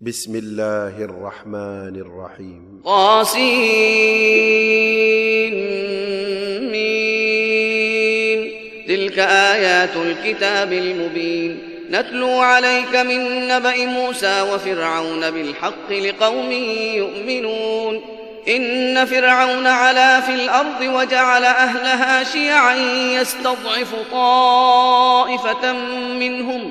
بسم الله الرحمن الرحيم طاسين تلك آيات الكتاب المبين نتلو عليك من نبأ موسى وفرعون بالحق لقوم يؤمنون إن فرعون علا في الأرض وجعل أهلها شيعا يستضعف طائفة منهم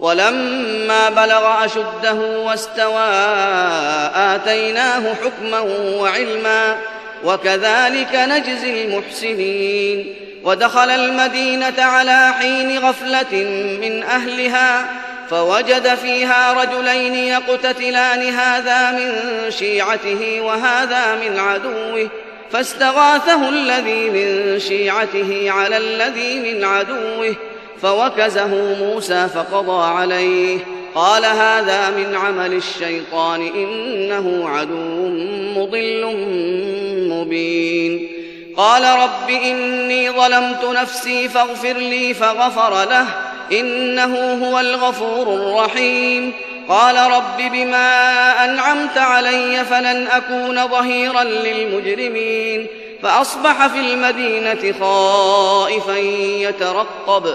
ولما بلغ أشده واستوى آتيناه حكما وعلما وكذلك نجزي المحسنين. ودخل المدينة على حين غفلة من أهلها فوجد فيها رجلين يقتتلان هذا من شيعته وهذا من عدوه فاستغاثه الذي من شيعته على الذي من عدوه. فوكزه موسى فقضى عليه. قال هذا من عمل الشيطان إنه عدو مضل مبين. قال رب إني ظلمت نفسي فاغفر لي فغفر له إنه هو الغفور الرحيم. قال رب بما أنعمت علي فلن أكون ظهيرا للمجرمين. فأصبح في المدينة خائفا يترقب.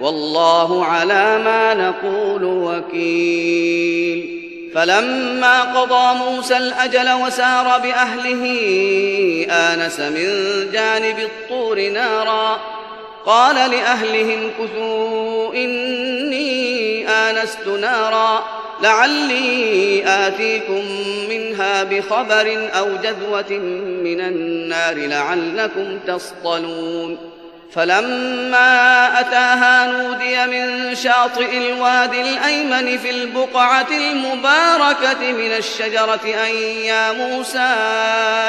والله على ما نقول وكيل. فلما قضى موسى الأجل وسار بأهله آنس من جانب الطور نارا. قال لأهلهم كثوا إني آنست نارا. لعلي آتيكم منها بخبر أو جذوة من النار لعلكم تصطلون. فلما أتاها نودي من شاطئ الوادي الأيمن في البقعة المباركة من الشجرة أن يا موسى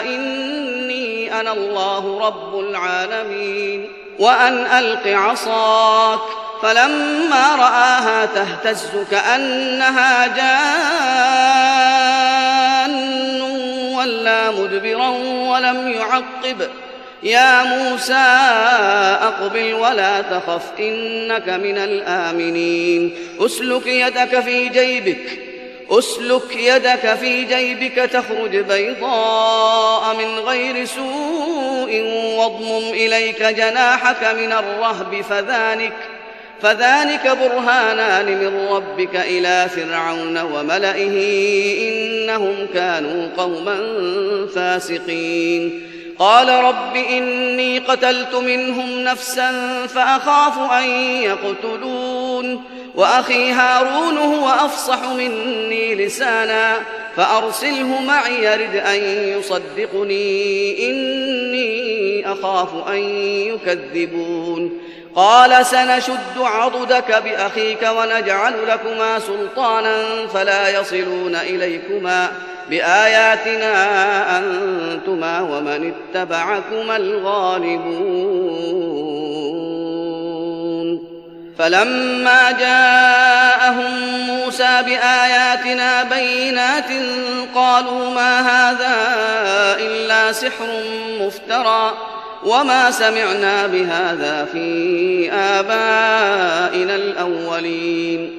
إني أنا الله رب العالمين وأن ألق عصاك. فلما رآها تهتز كأنها جان. ولا مدبرا ولم يعقب. يا موسى أقبل ولا تخف إنك من الآمنين. أسلك يدك في جيبك أسلك يدك في جيبك تخرج بيضاء من غير سوء واضمم إليك جناحك من الرهب فذلك فذلك برهانان من ربك إلى فرعون وملئه إنهم كانوا قوما فاسقين. قال رب إني قتلت منهم نفسا فأخاف أن يقتلون. وأخي هارون هو أفصح مني لسانا فأرسله معي يرد أن يصدقني. إني أخاف أن يكذبون. قال سنشد عضدك بأخيك ونجعل لكما سلطانا فلا يصلون إليكما. بآياتنا أنتما ومن اتبعكما الغالبون. فلما جاءهم موسى بآياتنا بينات قالوا ما هذا إلا سحر مفترى وما سمعنا بهذا في آبائنا الأولين.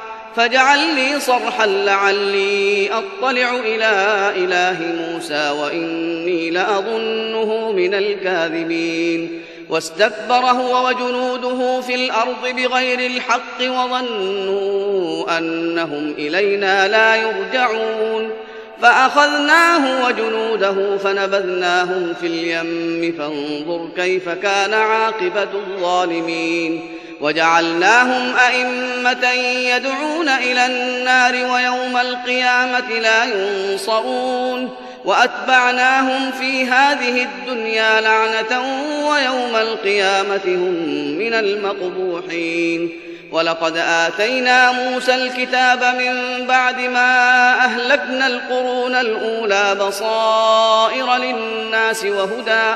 فاجعل لي صرحا لعلي أطلع إلى إله موسى وإني لأظنه من الكاذبين. واستكبر هو وجنوده في الأرض بغير الحق وظنوا أنهم إلينا لا يرجعون. فأخذناه وجنوده فنبذناهم في اليم. فانظر كيف كان عاقبة الظالمين. وجعلناهم أئمة يدعون إلى النار ويوم القيامة لا ينصرون وأتبعناهم في هذه الدنيا لعنة ويوم القيامة هم من المقبوحين ولقد آتينا موسى الكتاب من بعد ما أهلكنا القرون الأولى بصائر للناس وهدى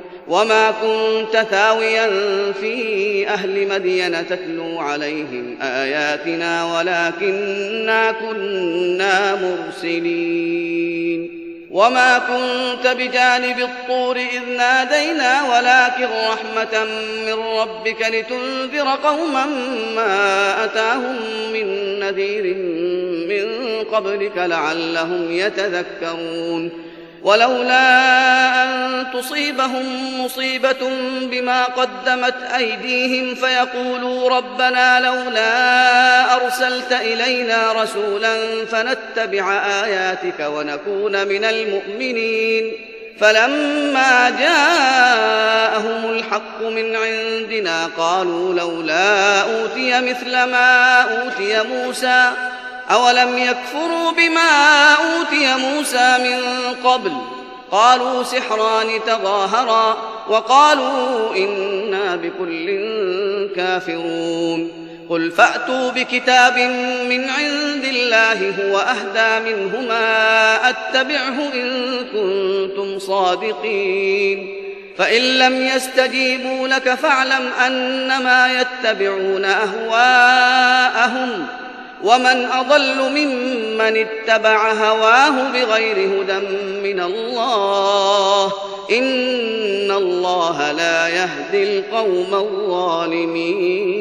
وما كنت ثاويا في أهل مدين تتلو عليهم آياتنا ولكنا كنا مرسلين وما كنت بجانب الطور إذ نادينا ولكن رحمة من ربك لتنذر قوما ما أتاهم من نذير من قبلك لعلهم يتذكرون ولولا أن تصيبهم مصيبة بما قدمت أيديهم فيقولوا ربنا لولا أرسلت إلينا رسولا فنتبع آياتك ونكون من المؤمنين. فلما جاءهم الحق من عندنا قالوا لولا أوتي مثل ما أوتي موسى. أولم يكفروا بما أوتي موسى من قبل؟ قالوا سحران تظاهرا وقالوا إنا بكل كافرون. قل فأتوا بكتاب من عند الله هو أهدى منهما أتبعه إن كنتم صادقين. فإن لم يستجيبوا لك فاعلم أنما يتبعون أهواءهم. ومن أضل ممن اتبع هواه بغير هدى من الله إن الله لا يهدي القوم الظالمين.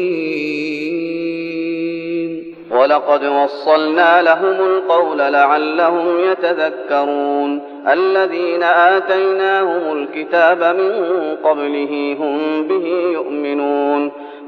ولقد وصلنا لهم القول لعلهم يتذكرون. الذين آتيناهم الكتاب من قبله هم به يؤمنون.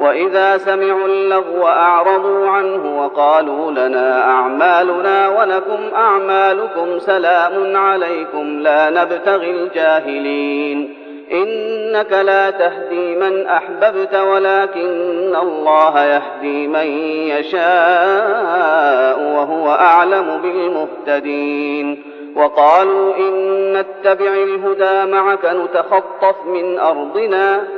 وإذا سمعوا اللغو أعرضوا عنه وقالوا لنا أعمالنا ولكم أعمالكم سلام عليكم لا نبتغي الجاهلين. إنك لا تهدي من أحببت ولكن الله يهدي من يشاء وهو أعلم بالمهتدين. وقالوا إن نتبع الهدى معك نتخطف من أرضنا.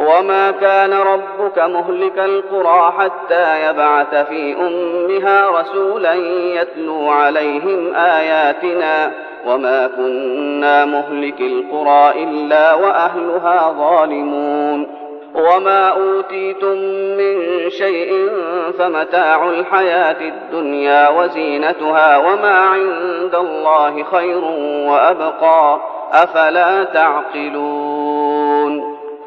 وما كان ربك مهلك القرى حتى يبعث في أمها رسولا يتلو عليهم آياتنا وما كنا مهلك القرى إلا وأهلها ظالمون وما أوتيتم من شيء فمتاع الحياة الدنيا وزينتها وما عند الله خير وأبقى أفلا تعقلون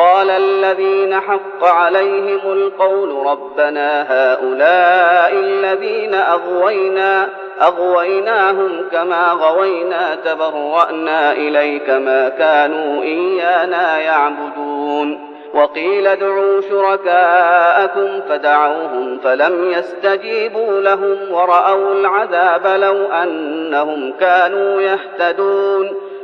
قال الذين حق عليهم القول ربنا هؤلاء الذين أغوينا أغويناهم كما غوينا تبرأنا إليك ما كانوا إيانا يعبدون. وقيل ادعوا شركاءكم فدعوهم فلم يستجيبوا لهم ورأوا العذاب لو أنهم كانوا يهتدون.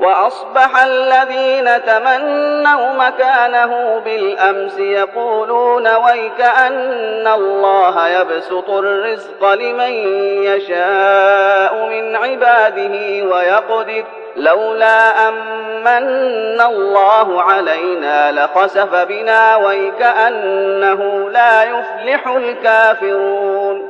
وأصبح الذين تمنوا مكانه بالأمس يقولون ويك أن الله يبسط الرزق لمن يشاء من عباده ويقدر. لولا أمن الله علينا لخسف بنا ويكأنه لا يفلح الكافرون.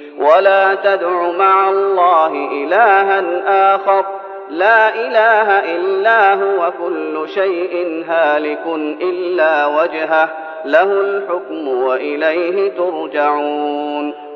ولا تدع مع الله إلها آخر. لا إله إلا هو كل شيء هالك إلا وجهه. له الحكم وإليه ترجعون.